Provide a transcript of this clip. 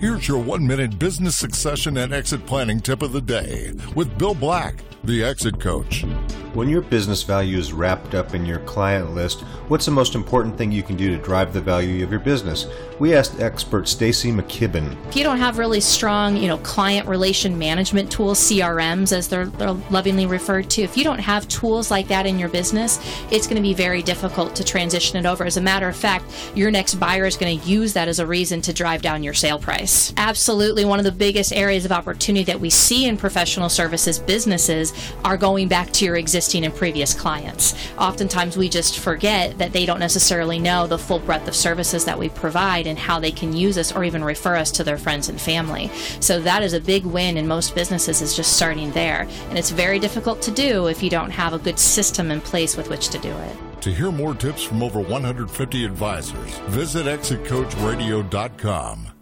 Here's your one minute business succession and exit planning tip of the day with Bill Black, the exit coach. When your business value is wrapped up in your client list, what's the most important thing you can do to drive the value of your business? We asked expert Stacy McKibben. If you don't have really strong, you know, client relation management tools, CRMs as they're, they're lovingly referred to, if you don't have tools like that in your business, it's going to be very difficult to transition it over. As a matter of fact, your next buyer is going to use that as a reason to drive down your sale price. Absolutely, one of the biggest areas of opportunity that we see in professional services businesses are going back to your existing existing and previous clients. Oftentimes, we just forget that they don't necessarily know the full breadth of services that we provide and how they can use us or even refer us to their friends and family. So, that is a big win in most businesses, is just starting there. And it's very difficult to do if you don't have a good system in place with which to do it. To hear more tips from over 150 advisors, visit exitcoachradio.com.